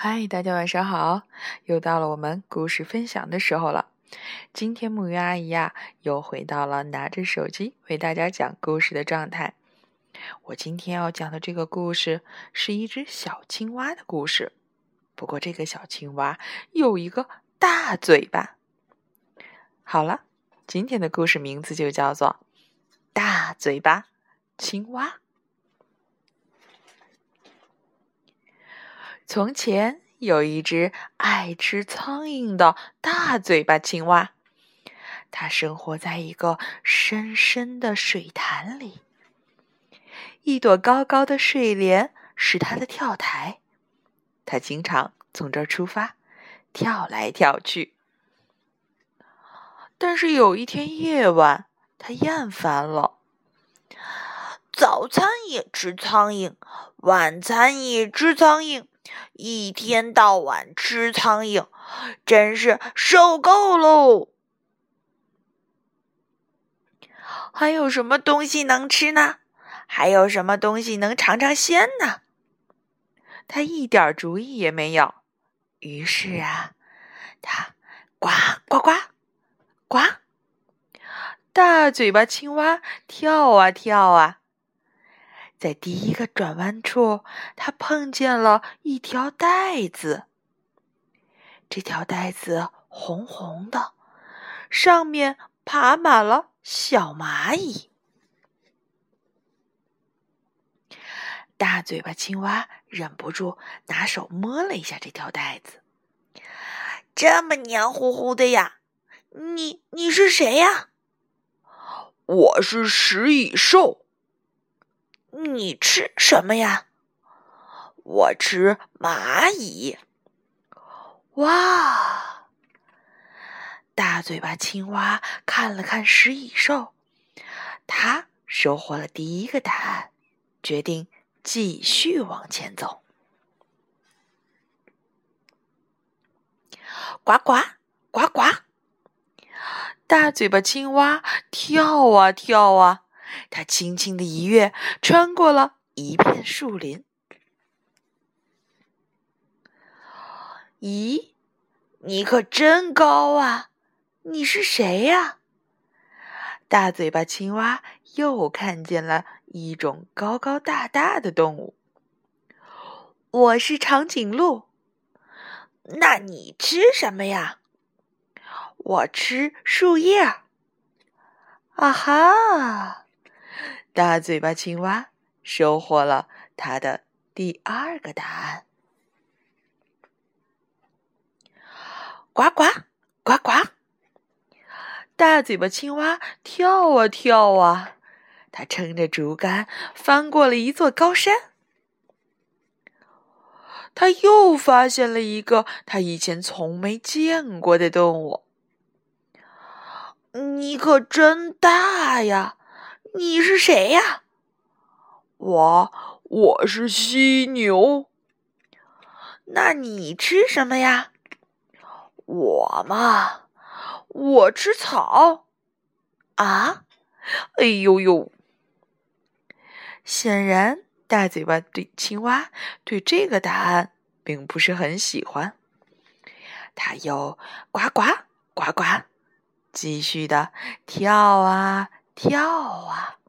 嗨，大家晚上好！又到了我们故事分享的时候了。今天木鱼阿姨呀，又回到了拿着手机为大家讲故事的状态。我今天要讲的这个故事是一只小青蛙的故事。不过这个小青蛙有一个大嘴巴。好了，今天的故事名字就叫做《大嘴巴青蛙》。从前有一只爱吃苍蝇的大嘴巴青蛙，它生活在一个深深的水潭里。一朵高高的睡莲是它的跳台，它经常从这儿出发，跳来跳去。但是有一天夜晚，它厌烦了，早餐也吃苍蝇，晚餐也吃苍蝇。一天到晚吃苍蝇，真是受够喽！还有什么东西能吃呢？还有什么东西能尝尝鲜呢？他一点主意也没有。于是啊，他呱呱呱呱，大嘴巴青蛙跳啊跳啊。在第一个转弯处，他碰见了一条带子。这条带子红红的，上面爬满了小蚂蚁。大嘴巴青蛙忍不住拿手摸了一下这条带子，这么黏糊糊的呀！你你是谁呀？我是食蚁兽。你吃什么呀？我吃蚂蚁。哇！大嘴巴青蛙看了看食蚁兽，它收获了第一个答案，决定继续往前走。呱呱呱呱！大嘴巴青蛙跳啊跳啊。它轻轻的一跃，穿过了一片树林。咦，你可真高啊！你是谁呀？大嘴巴青蛙又看见了一种高高大大的动物。我是长颈鹿。那你吃什么呀？我吃树叶。啊哈！大嘴巴青蛙收获了它的第二个答案。呱呱呱呱！大嘴巴青蛙跳啊跳啊，它撑着竹竿翻过了一座高山。他又发现了一个他以前从没见过的动物。你可真大呀！你是谁呀？我我是犀牛。那你吃什么呀？我嘛，我吃草。啊？哎呦呦！显然，大嘴巴对青蛙对这个答案并不是很喜欢。它又呱呱呱呱，继续的跳啊。跳啊！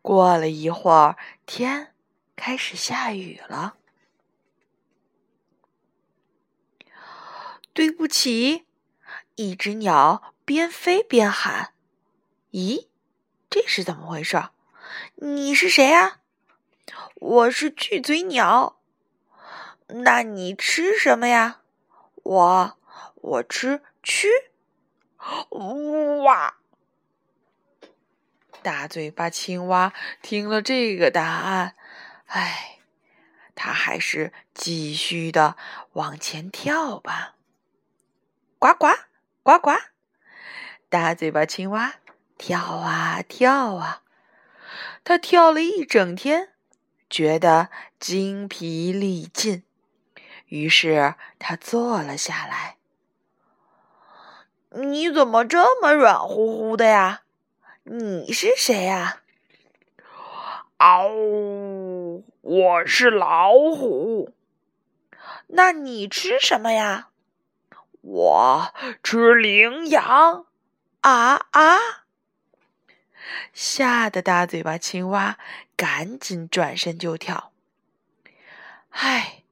过了一会儿，天开始下雨了。对不起，一只鸟边飞边喊：“咦，这是怎么回事？你是谁啊？”“我是巨嘴鸟。”“那你吃什么呀？”“我我吃蛆。”“哇！”大嘴巴青蛙听了这个答案，唉，它还是继续的往前跳吧。呱呱呱呱！大嘴巴青蛙跳啊跳啊，它跳了一整天，觉得精疲力尽，于是它坐了下来。你怎么这么软乎乎的呀？你是谁呀？嗷！我是老虎。那你吃什么呀？我吃羚羊。啊啊！吓得大嘴巴青蛙赶紧转身就跳。唉，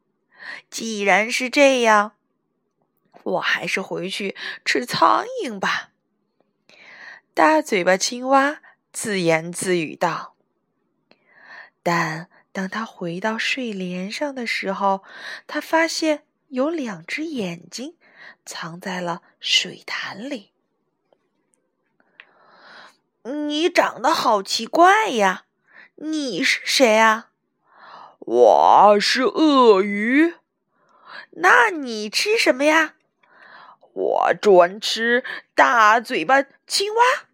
既然是这样，我还是回去吃苍蝇吧。大嘴巴青蛙自言自语道。但当他回到睡莲上的时候，他发现有两只眼睛藏在了水潭里。你长得好奇怪呀！你是谁啊？我是鳄鱼。那你吃什么呀？我专吃大嘴巴青蛙。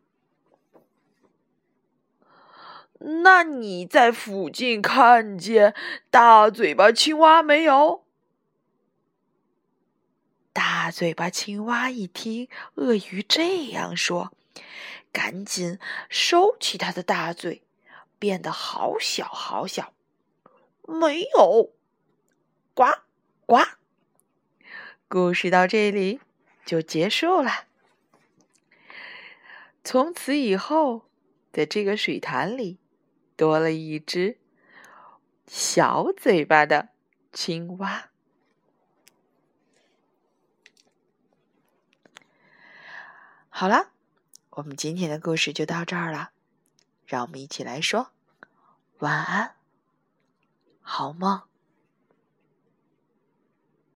那你在附近看见大嘴巴青蛙没有？大嘴巴青蛙一听鳄鱼这样说。赶紧收起他的大嘴，变得好小好小。没有，呱呱。故事到这里就结束了。从此以后，在这个水潭里多了一只小嘴巴的青蛙。好了。我们今天的故事就到这儿了，让我们一起来说晚安，好梦。